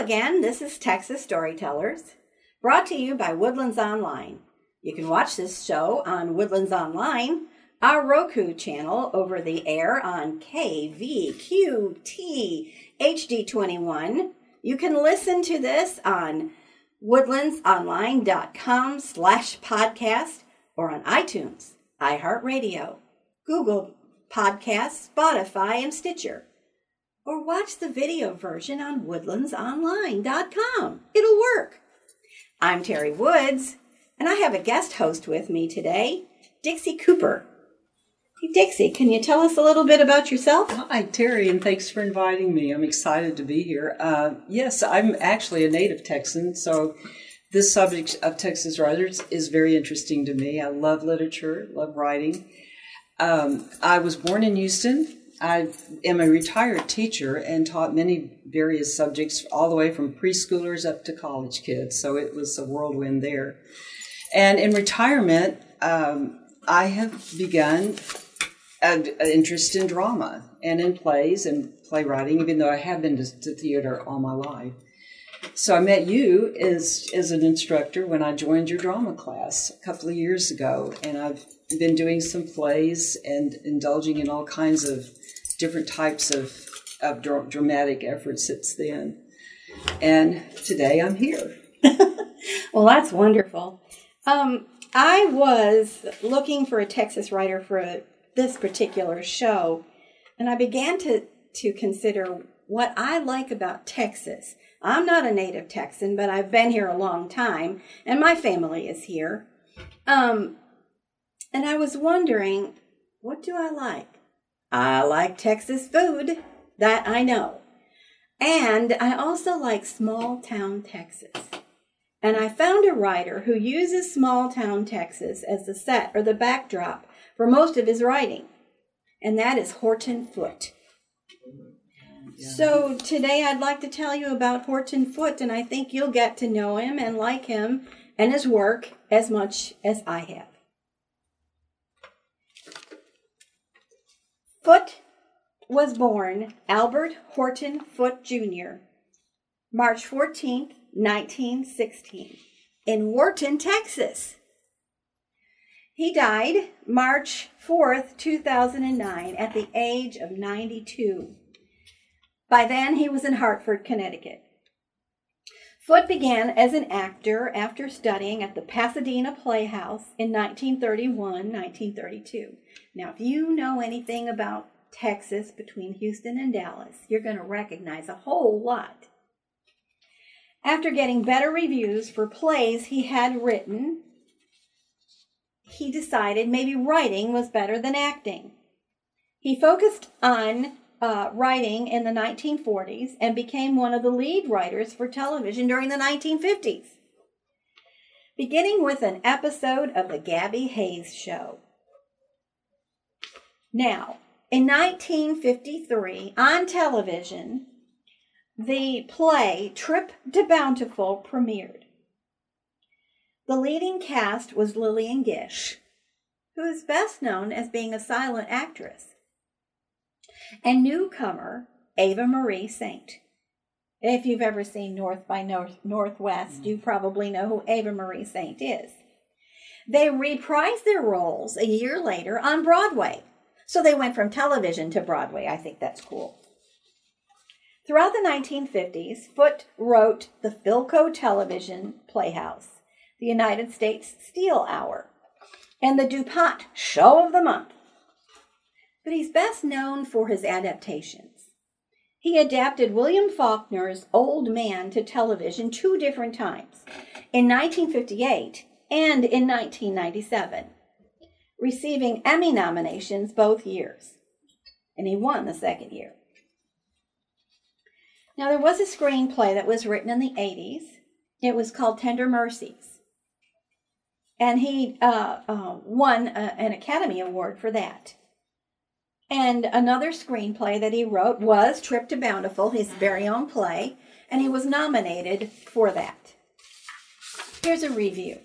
again. This is Texas Storytellers, brought to you by Woodlands Online. You can watch this show on Woodlands Online, our Roku channel over the air on KVQT HD21. You can listen to this on woodlandsonline.com slash podcast or on iTunes, iHeartRadio, Google Podcasts, Spotify, and Stitcher. Or watch the video version on woodlandsonline.com. It'll work. I'm Terry Woods, and I have a guest host with me today, Dixie Cooper. Hey, Dixie, can you tell us a little bit about yourself? Hi, Terry, and thanks for inviting me. I'm excited to be here. Uh, yes, I'm actually a native Texan, so this subject of Texas writers is very interesting to me. I love literature, love writing. Um, I was born in Houston. I am a retired teacher and taught many various subjects, all the way from preschoolers up to college kids. So it was a whirlwind there. And in retirement, um, I have begun an interest in drama and in plays and playwriting, even though I have been to, to theater all my life. So I met you as as an instructor when I joined your drama class a couple of years ago, and I've been doing some plays and indulging in all kinds of different types of of dr- dramatic efforts since then. And today I'm here. well, that's wonderful. Um, I was looking for a Texas writer for a, this particular show, and I began to to consider what I like about Texas. I'm not a native Texan, but I've been here a long time, and my family is here. Um, and I was wondering, what do I like? I like Texas food, that I know. And I also like small town Texas. And I found a writer who uses small town Texas as the set or the backdrop for most of his writing, and that is Horton Foote. So today I'd like to tell you about Horton Foote, and I think you'll get to know him and like him and his work as much as I have. Foote was born Albert Horton Foote Jr., March 14, 1916, in Wharton, Texas. He died March 4th, 2009, at the age of 92. By then, he was in Hartford, Connecticut. Foote began as an actor after studying at the Pasadena Playhouse in 1931 1932. Now, if you know anything about Texas between Houston and Dallas, you're going to recognize a whole lot. After getting better reviews for plays he had written, he decided maybe writing was better than acting. He focused on uh, writing in the 1940s and became one of the lead writers for television during the 1950s, beginning with an episode of The Gabby Hayes Show. Now, in 1953, on television, the play Trip to Bountiful premiered. The leading cast was Lillian Gish, who is best known as being a silent actress and newcomer Ava Marie Saint. If you've ever seen North by North, Northwest, mm. you probably know who Ava Marie Saint is. They reprised their roles a year later on Broadway. So they went from television to Broadway. I think that's cool. Throughout the 1950s, Foote wrote the Philco Television Playhouse, the United States Steel Hour, and the DuPont Show of the Month but he's best known for his adaptations. He adapted William Faulkner's Old Man to television two different times, in 1958 and in 1997, receiving Emmy nominations both years. And he won the second year. Now, there was a screenplay that was written in the 80s. It was called Tender Mercies. And he uh, uh, won a, an Academy Award for that. And another screenplay that he wrote was Trip to Bountiful, his mm-hmm. very own play, and he was nominated for that. Here's a review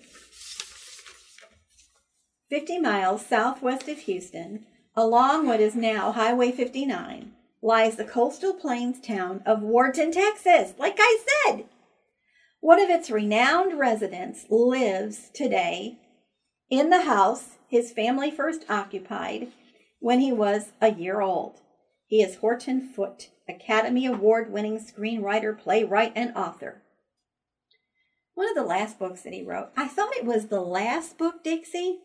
50 miles southwest of Houston, along what is now Highway 59, lies the coastal plains town of Wharton, Texas. Like I said, one of its renowned residents lives today in the house his family first occupied when he was a year old. He is Horton Foote, Academy Award winning screenwriter, playwright, and author. One of the last books that he wrote, I thought it was the last book, Dixie,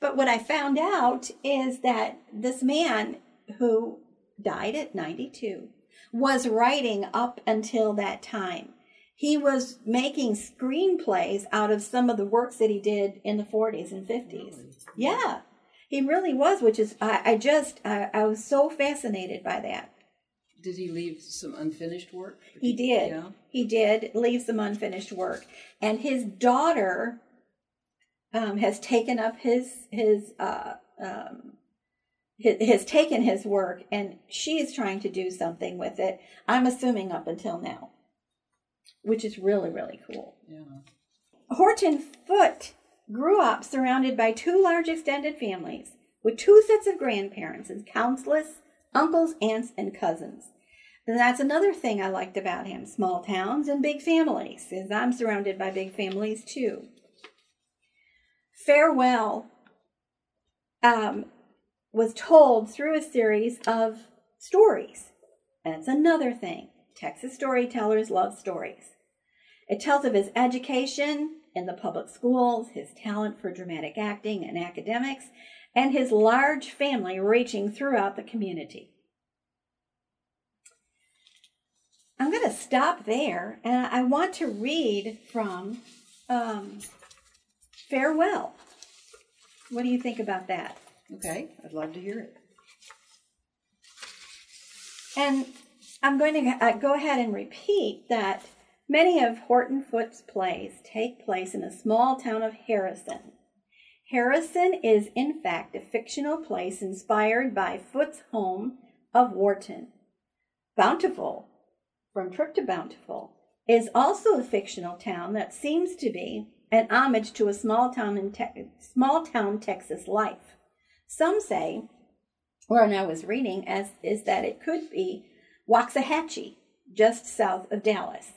but what I found out is that this man who died at 92 was writing up until that time. He was making screenplays out of some of the works that he did in the 40s and 50s. Really? Yeah, he really was, which is, I, I just, I, I was so fascinated by that. Did he leave some unfinished work? He did. Yeah. He did leave some unfinished work, and his daughter um, has taken up his his uh, um, has taken his work, and she is trying to do something with it. I'm assuming up until now, which is really really cool. Yeah. Horton Foote grew up surrounded by two large extended families with two sets of grandparents and countless uncles, aunts, and cousins. And that's another thing I liked about him small towns and big families, as I'm surrounded by big families too. Farewell um, was told through a series of stories. That's another thing. Texas storytellers love stories. It tells of his education in the public schools, his talent for dramatic acting and academics, and his large family reaching throughout the community. I'm going to stop there and I want to read from um, Farewell. What do you think about that? Okay, I'd love to hear it. And I'm going to uh, go ahead and repeat that many of Horton Foote's plays take place in the small town of Harrison. Harrison is, in fact, a fictional place inspired by Foote's home of Wharton. Bountiful from Trip to Bountiful is also a fictional town that seems to be an homage to a small town in te- small town Texas life. Some say, or I was reading, as is that it could be Waxahachie, just south of Dallas.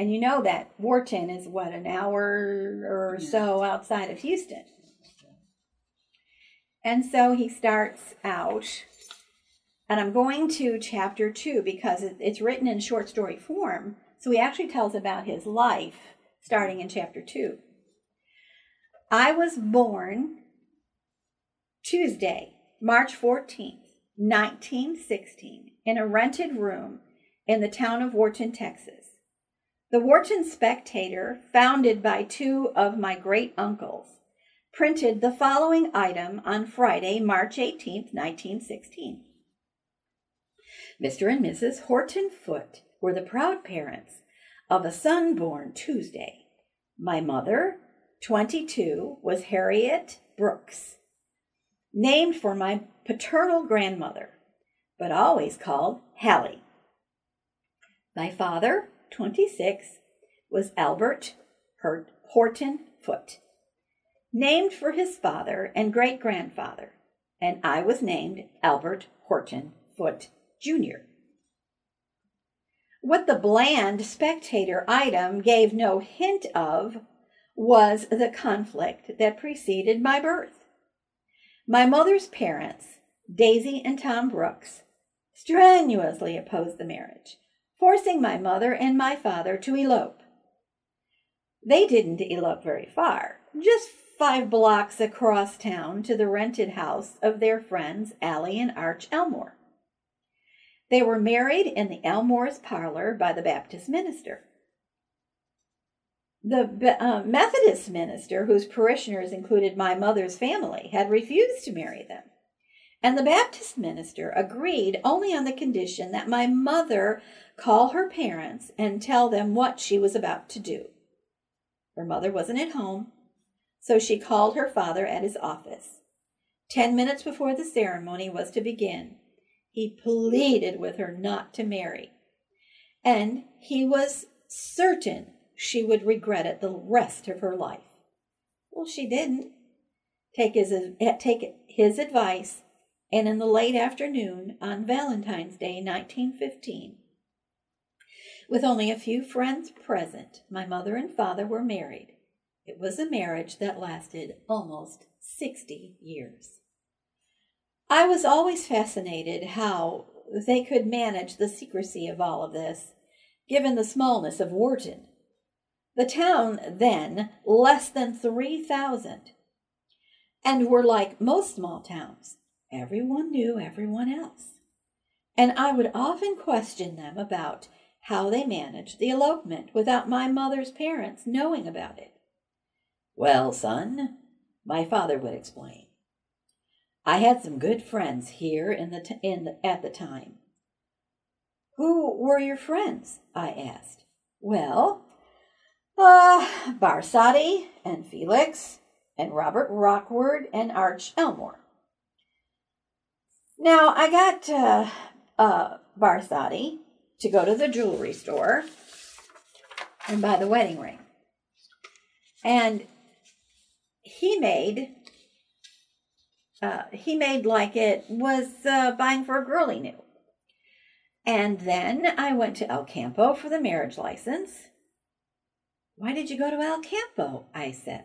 And you know that Wharton is what an hour or so outside of Houston. And so he starts out and I'm going to chapter two because it's written in short story form. So he actually tells about his life starting in chapter two. I was born Tuesday, March 14th, 1916, in a rented room in the town of Wharton, Texas. The Wharton Spectator, founded by two of my great uncles, printed the following item on Friday, March 18, 1916. Mr. and Mrs. Horton Foote were the proud parents of a son born Tuesday. My mother, 22, was Harriet Brooks, named for my paternal grandmother, but always called Hallie. My father, 26, was Albert Horton Foote, named for his father and great grandfather, and I was named Albert Horton Foote Jr. What the bland spectator item gave no hint of was the conflict that preceded my birth. My mother's parents, Daisy and Tom Brooks, strenuously opposed the marriage, forcing my mother and my father to elope. They didn't elope very far, just five blocks across town to the rented house of their friends Allie and Arch Elmore. They were married in the Elmore's parlor by the Baptist minister. The uh, Methodist minister, whose parishioners included my mother's family, had refused to marry them. And the Baptist minister agreed only on the condition that my mother call her parents and tell them what she was about to do. Her mother wasn't at home, so she called her father at his office. Ten minutes before the ceremony was to begin, he pleaded with her not to marry. And he was certain she would regret it the rest of her life. Well, she didn't. Take his, take his advice and in the late afternoon on Valentine's Day, 1915. With only a few friends present, my mother and father were married. It was a marriage that lasted almost 60 years. I was always fascinated how they could manage the secrecy of all of this, given the smallness of Wharton. The town then less than 3,000, and were like most small towns. Everyone knew everyone else. And I would often question them about how they managed the elopement without my mother's parents knowing about it. Well, son, my father would explain. I had some good friends here in the, t- in the at the time. Who were your friends? I asked. Well, uh, Barsati and Felix and Robert Rockwood and Arch Elmore. Now I got uh, uh, to go to the jewelry store and buy the wedding ring, and he made uh, he made like it was uh, buying for a girl he knew. And then I went to El Campo for the marriage license. Why did you go to El Campo? I said.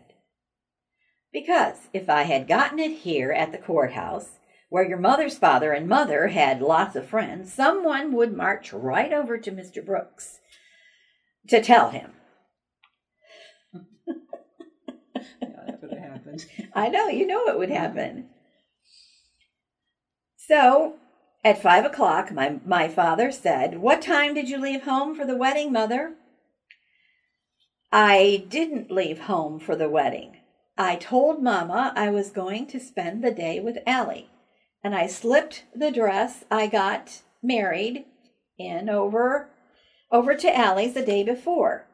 Because if I had gotten it here at the courthouse, where your mother's father and mother had lots of friends, someone would march right over to Mr. Brooks to tell him. yeah, that would have happened. I know, you know it would happen. So at five o'clock, my, my father said, What time did you leave home for the wedding, mother? I didn't leave home for the wedding. I told Mama I was going to spend the day with Allie, and I slipped the dress I got married in over over to Allie's the day before.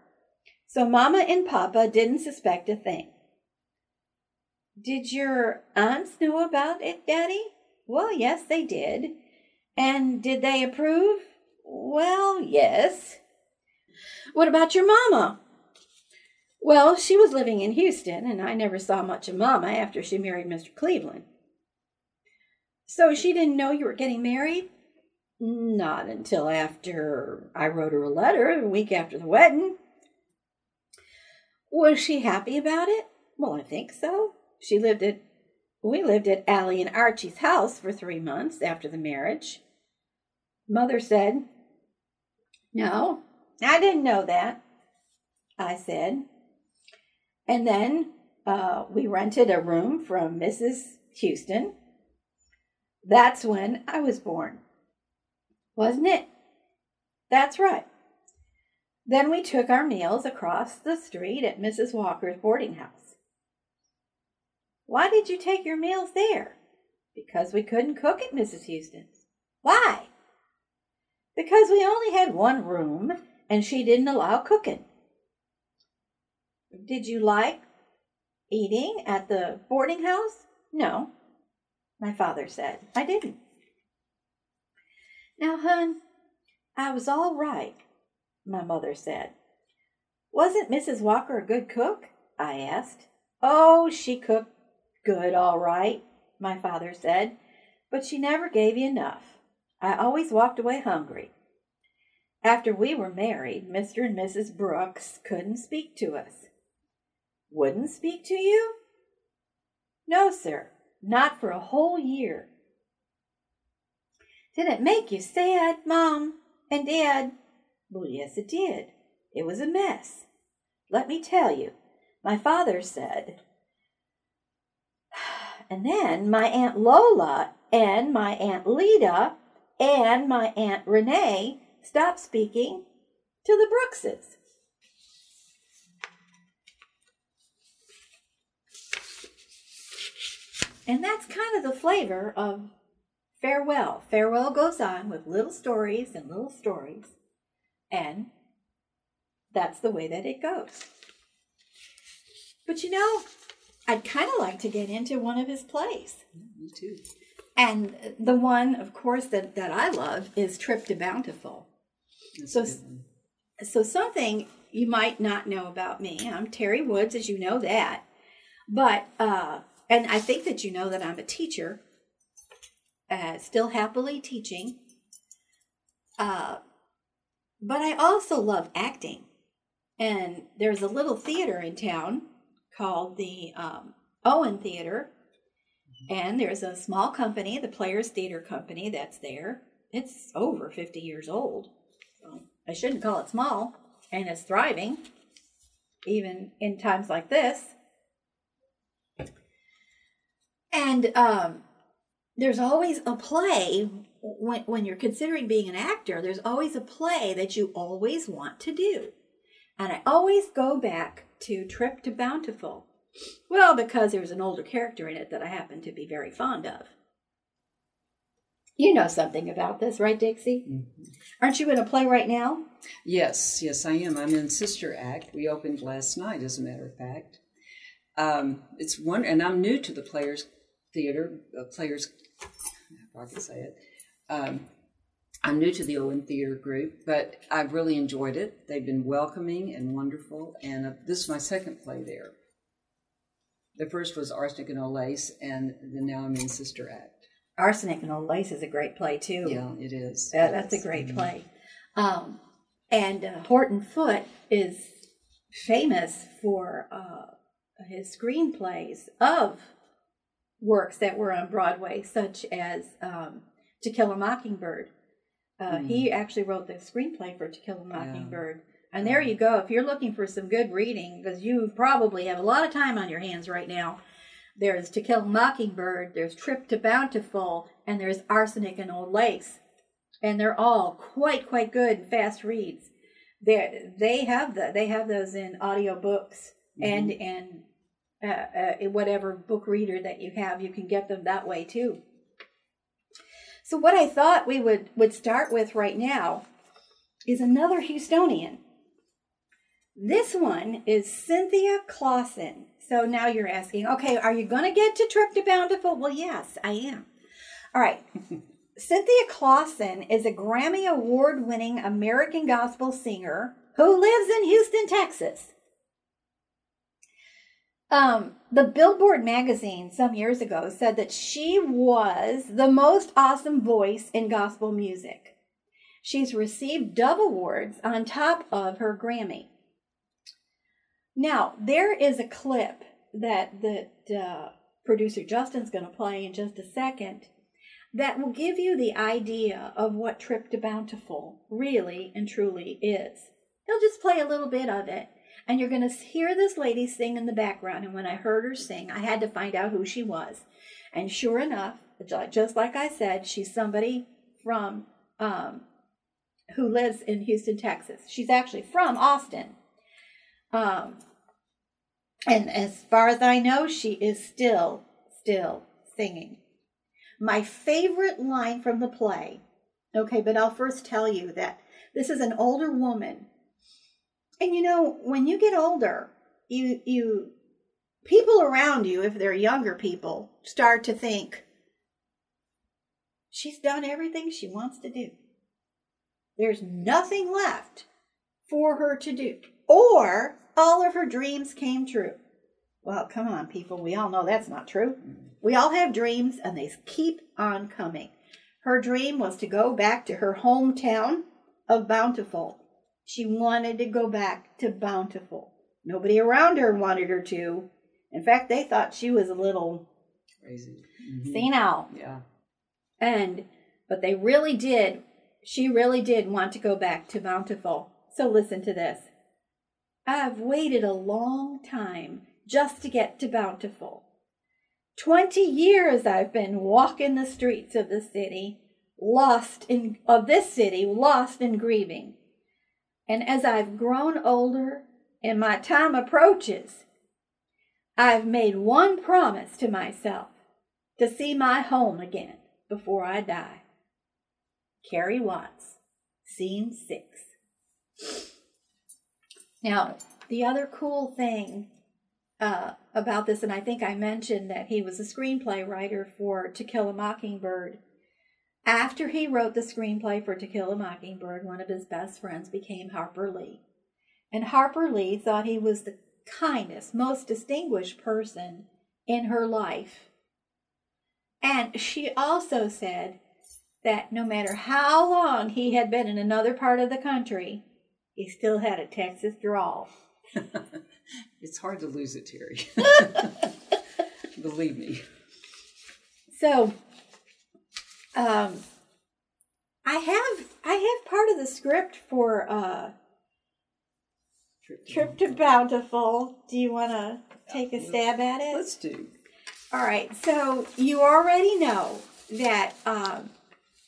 So Mama and Papa didn't suspect a thing. Did your aunts know about it, Daddy? Well, yes, they did. And did they approve? Well, yes. What about your mama? Well, she was living in Houston, and I never saw much of Mama after she married Mr. Cleveland. So she didn't know you were getting married? Not until after I wrote her a letter a week after the wedding. Was she happy about it? Well, I think so. She lived at we lived at Allie and Archie's house for three months after the marriage. Mother said, No, I didn't know that, I said. And then uh, we rented a room from Mrs. Houston. That's when I was born, wasn't it? That's right. Then we took our meals across the street at Mrs. Walker's boarding house. Why did you take your meals there? Because we couldn't cook at Mrs. Houston's. Why? Because we only had one room and she didn't allow cooking. Did you like eating at the boarding house? No, my father said. I didn't. Now, hun, I was all right, my mother said. Wasn't Mrs. Walker a good cook? I asked. Oh, she cooked Good, all right, my father said, but she never gave you enough. I always walked away hungry. After we were married, Mr. and Mrs. Brooks couldn't speak to us. Wouldn't speak to you? No, sir, not for a whole year. Did it make you sad, Mom and Dad? Well, yes, it did. It was a mess. Let me tell you, my father said and then my Aunt Lola and my Aunt Lida and my Aunt Renee stopped speaking to the Brookses. And that's kind of the flavor of Farewell. Farewell goes on with little stories and little stories, and that's the way that it goes. But you know, I'd kind of like to get into one of his plays. me too. And the one, of course, that, that I love is Trip to Bountiful. That's so, so something you might not know about me. I'm Terry Woods, as you know that. But, uh, and I think that you know that I'm a teacher uh, still happily teaching. Uh, but I also love acting. And there's a little theater in town called the um, Owen Theater. And there's a small company, the Players Theater Company, that's there. It's over 50 years old. I shouldn't call it small. And it's thriving, even in times like this. And um, there's always a play when, when you're considering being an actor, there's always a play that you always want to do. And I always go back to Trip to Bountiful. Well, because there's an older character in it that I happen to be very fond of. You know something about this, right, Dixie? Mm-hmm. Aren't you in a play right now? Yes, yes, I am. I'm in Sister Act. We opened last night, as a matter of fact. Um, it's one, and I'm new to the Players Theater, uh, Players, I can say it. Um, I'm new to the Owen Theater Group, but I've really enjoyed it. They've been welcoming and wonderful, and uh, this is my second play there. The first was Arsenic and Old Lace, and then now I'm in Sister Act. Arsenic and Old Lace is a great play too. Yeah, it is. That, that's a great mm-hmm. play. Um, and uh, Horton Foote is famous for uh, his screenplays of works that were on Broadway, such as um, To Kill a Mockingbird. Uh, mm. He actually wrote the screenplay for To Kill a Mockingbird. Yeah. And there you go. If you're looking for some good reading, because you probably have a lot of time on your hands right now, there's To Kill a Mockingbird, there's Trip to Bountiful, and there's Arsenic and Old Lace. And they're all quite, quite good and fast reads. They they have the they have those in audiobooks mm-hmm. and and uh, uh, whatever book reader that you have, you can get them that way too. So what I thought we would would start with right now is another Houstonian. This one is Cynthia Clawson. So now you're asking, okay, are you going to get to Trip to Bountiful? Well, yes, I am. All right. Cynthia Clawson is a Grammy Award winning American gospel singer who lives in Houston, Texas. Um, the Billboard magazine some years ago said that she was the most awesome voice in gospel music. She's received Dove Awards on top of her Grammy. Now, there is a clip that that uh, producer Justin's going to play in just a second that will give you the idea of what Trip to Bountiful really and truly is. He'll just play a little bit of it and you're going to hear this lady sing in the background. And when I heard her sing, I had to find out who she was. And sure enough, just like I said, she's somebody from um, who lives in Houston, Texas. She's actually from Austin. Um, and as far as I know, she is still, still singing. My favorite line from the play, okay, but I'll first tell you that this is an older woman and you know, when you get older, you you people around you, if they're younger people, start to think she's done everything she wants to do. There's nothing left for her to do. Or all of her dreams came true. Well, come on, people. We all know that's not true. Mm-hmm. We all have dreams and they keep on coming. Her dream was to go back to her hometown of Bountiful she wanted to go back to Bountiful. Nobody around her wanted her to. In fact, they thought she was a little crazy, mm-hmm. senile. Yeah. And, but they really did, she really did want to go back to Bountiful. So listen to this. I've waited a long time just to get to Bountiful. Twenty years I've been walking the streets of the city, lost in of this city, lost in grieving. And as I've grown older and my time approaches, I've made one promise to myself to see my home again before I die. Carrie Watts, scene six. Now, the other cool thing uh, about this, and I think I mentioned that he was a screenplay writer for To Kill a Mockingbird after he wrote the screenplay for To Kill a Mockingbird, one of his best friends became Harper Lee. And Harper Lee thought he was the kindest, most distinguished person in her life. And she also said that no matter how long he had been in another part of the country, he still had a Texas drawl. it's hard to lose it, Terry. Believe me. So, um, I have I have part of the script for uh, Trip to Bountiful. Do you want to take a stab at it? Let's do. All right. So you already know that um,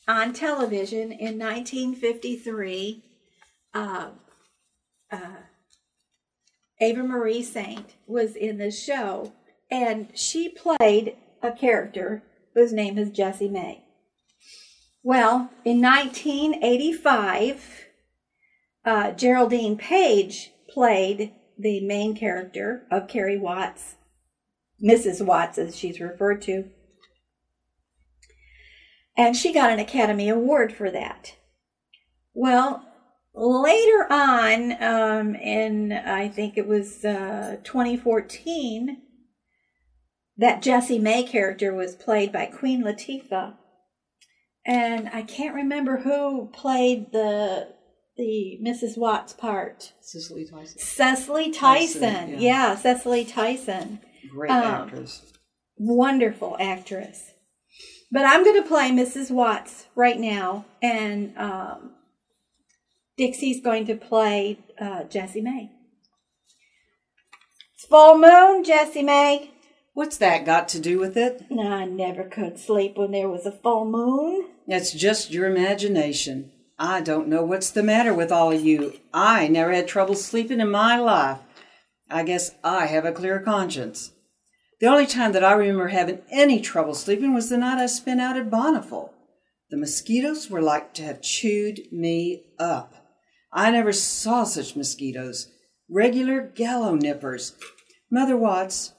on television in 1953, uh, uh, Ava Marie Saint was in the show, and she played a character whose name is Jessie Mae. Well, in 1985, uh, Geraldine Page played the main character of Carrie Watts, Mrs. Watts, as she's referred to. And she got an Academy Award for that. Well, later on, um, in I think it was uh, 2014, that Jessie Mae character was played by Queen Latifah, and I can't remember who played the the Mrs. Watts part. Cicely Tyson. Cicely Tyson. Tyson, yeah. yeah. Cicely Tyson. Great Um, actress. Wonderful actress. But I'm going to play Mrs. Watts right now, and um, Dixie's going to play uh, Jessie Mae. It's full moon, Jessie Mae. What's that got to do with it? I never could sleep when there was a full moon. That's just your imagination. I don't know what's the matter with all of you. I never had trouble sleeping in my life. I guess I have a clear conscience. The only time that I remember having any trouble sleeping was the night I spent out at Bonneville. The mosquitoes were like to have chewed me up. I never saw such mosquitoes. Regular gallinippers. Mother Watts,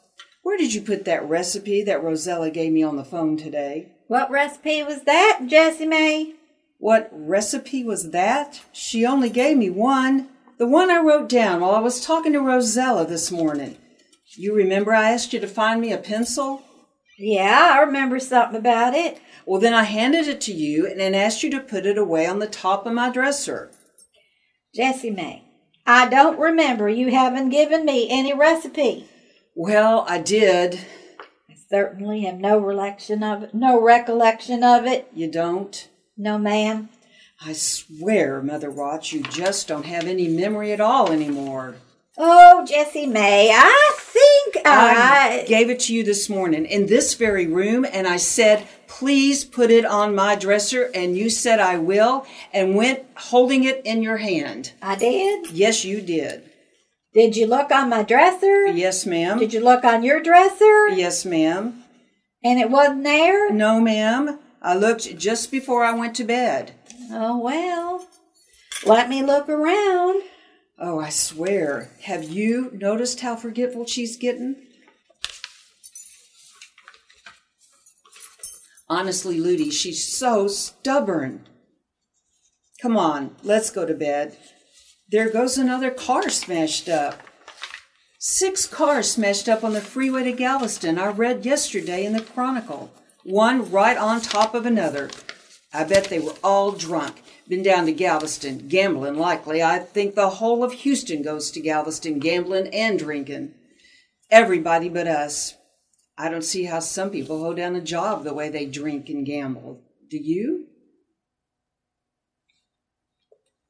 where did you put that recipe that Rosella gave me on the phone today? What recipe was that, Jessie Mae? What recipe was that? She only gave me one. The one I wrote down while I was talking to Rosella this morning. You remember I asked you to find me a pencil? Yeah, I remember something about it. Well, then I handed it to you and then asked you to put it away on the top of my dresser. Jessie Mae, I don't remember you having given me any recipe. Well, I did. I certainly have no recollection of it. No recollection of it. You don't? No, ma'am. I swear, Mother Watts, you just don't have any memory at all anymore. Oh, Jessie Mae, I think I I. gave it to you this morning in this very room, and I said, please put it on my dresser, and you said I will, and went holding it in your hand. I did. Yes, you did. Did you look on my dresser? Yes, ma'am. Did you look on your dresser? Yes, ma'am. And it wasn't there? No, ma'am. I looked just before I went to bed. Oh, well. Let me look around. Oh, I swear. Have you noticed how forgetful she's getting? Honestly, Ludie, she's so stubborn. Come on, let's go to bed. There goes another car smashed up. Six cars smashed up on the freeway to Galveston. I read yesterday in the Chronicle. One right on top of another. I bet they were all drunk. Been down to Galveston, gambling likely. I think the whole of Houston goes to Galveston gambling and drinking. Everybody but us. I don't see how some people hold down a job the way they drink and gamble. Do you?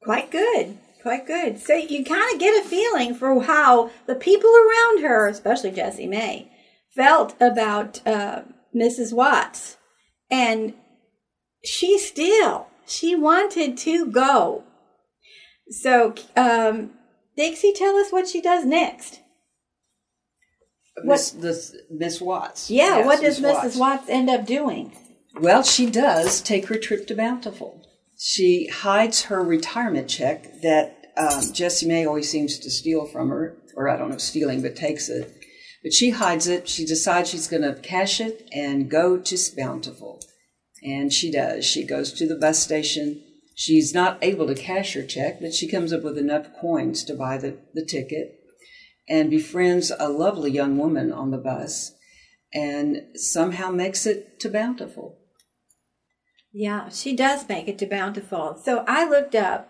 Quite good. Quite good. So you kind of get a feeling for how the people around her, especially Jessie Mae, felt about uh, Mrs. Watts. And she still, she wanted to go. So, um, Dixie, tell us what she does next. Miss, this, Miss Watts. Yeah, Yes, what does Miss Mrs. Watts end up doing? Well, she does take her trip to Bountiful. She hides her retirement check that um, May always seems to steal from her, or I don't know, stealing, but takes it. But she hides it. She decides she's going to cash it and go to Bountiful. And she does. She goes to the bus station. She's not able to cash her check, but she comes up with enough coins to buy the, the ticket and befriends a lovely young woman on the bus. and somehow makes it to Bountiful. Yeah, she does make it to Bountiful. So I looked up,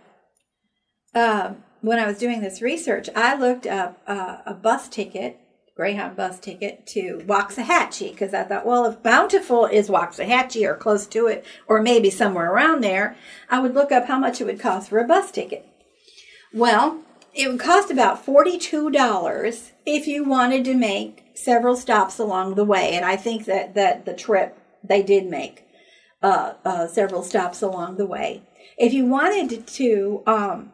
uh, when I was doing this research, I looked up uh, a bus ticket, Greyhound bus ticket to Waxahachie, because I thought, well, if Bountiful is Waxahachie or close to it, or maybe somewhere around there, I would look up how much it would cost for a bus ticket. Well, it would cost about $42 if you wanted to make several stops along the way. And I think that, that the trip they did make uh, uh, several stops along the way. If you wanted to um,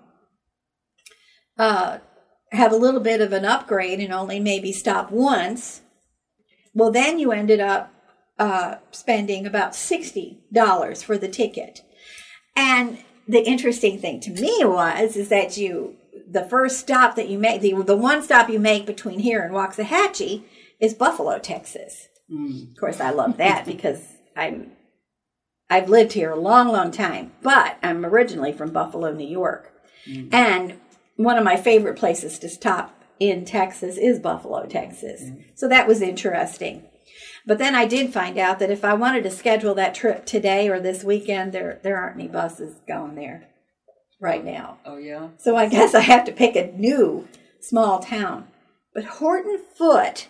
uh, have a little bit of an upgrade and only maybe stop once, well, then you ended up uh, spending about $60 for the ticket. And the interesting thing to me was is that you the first stop that you make the the one stop you make between here and Waxahachie is Buffalo, Texas. Mm. Of course, I love that because I'm I've lived here a long, long time, but I'm originally from Buffalo, New York, mm. and one of my favorite places to stop in Texas is Buffalo, Texas. Mm. So that was interesting. But then I did find out that if I wanted to schedule that trip today or this weekend, there there aren't any buses going there right now. Oh yeah. So I guess I have to pick a new small town. But Horton Foote,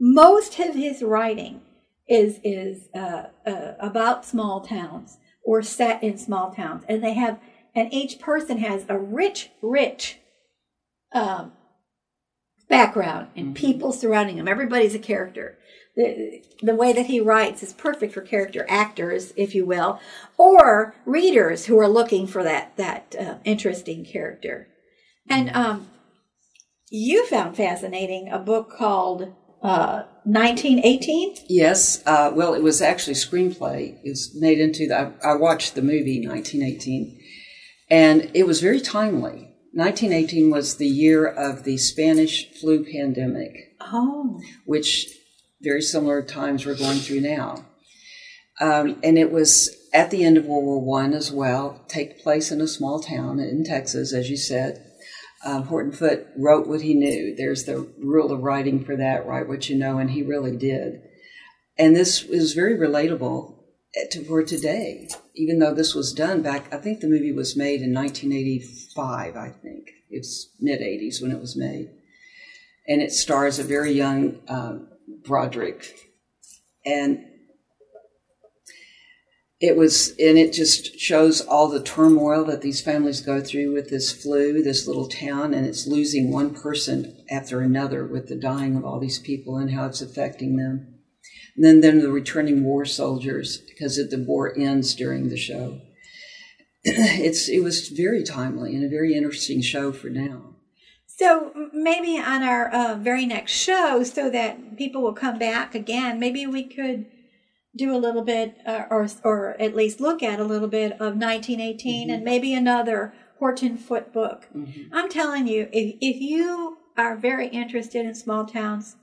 most of his writing is is uh, uh, about small towns or set in small towns, and they have and each person has a rich, rich um, background and mm-hmm. people surrounding them. Everybody's a character the, the way that he writes is perfect for character actors, if you will, or readers who are looking for that that uh, interesting character. And um, you found fascinating a book called uh, 1918. Yes, uh, well, it was actually screenplay. It was made into the. I, I watched the movie 1918, and it was very timely. 1918 was the year of the Spanish flu pandemic. Oh. Which very similar times we're going through now. Um, and it was at the end of World War One as well, take place in a small town in Texas, as you said. Um, Horton Foote wrote what he knew. There's the rule of writing for that, write what you know, and he really did. And this is very relatable to, for today, even though this was done back, I think the movie was made in 1985, I think. It's mid 80s when it was made. And it stars a very young um, Broderick. And it was, and it just shows all the turmoil that these families go through with this flu, this little town, and it's losing one person after another with the dying of all these people and how it's affecting them. And then, then the returning war soldiers, because the war ends during the show. it's it was very timely and a very interesting show for now. So maybe on our uh, very next show, so that people will come back again, maybe we could do a little bit, uh, or or at least look at a little bit of 1918, mm-hmm. and maybe another Horton Foote book. Mm-hmm. I'm telling you, if if you are very interested in small towns,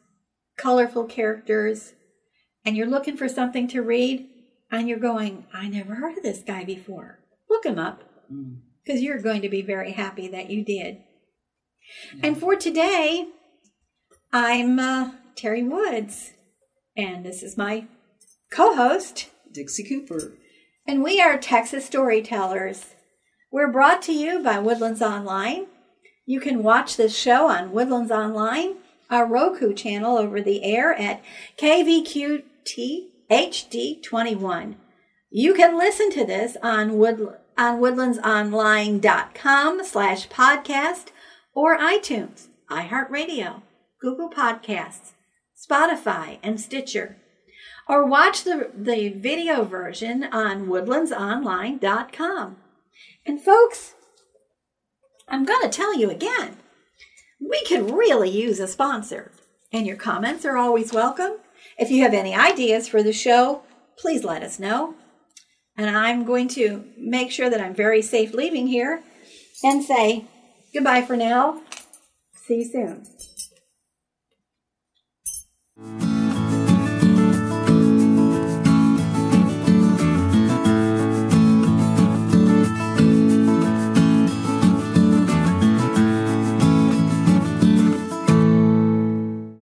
colorful characters, and you're looking for something to read, and you're going, I never heard of this guy before. Look him up, because mm. you're going to be very happy that you did. And for today, I'm uh, Terry Woods, and this is my co host, Dixie Cooper. And we are Texas Storytellers. We're brought to you by Woodlands Online. You can watch this show on Woodlands Online, our Roku channel over the air at KVQT HD21. You can listen to this on, Wood, on woodlandsonline.com slash podcast or iTunes, iHeartRadio, Google Podcasts, Spotify, and Stitcher. Or watch the, the video version on woodlandsonline.com. And folks, I'm going to tell you again, we could really use a sponsor. And your comments are always welcome. If you have any ideas for the show, please let us know. And I'm going to make sure that I'm very safe leaving here and say Goodbye for now. See you soon.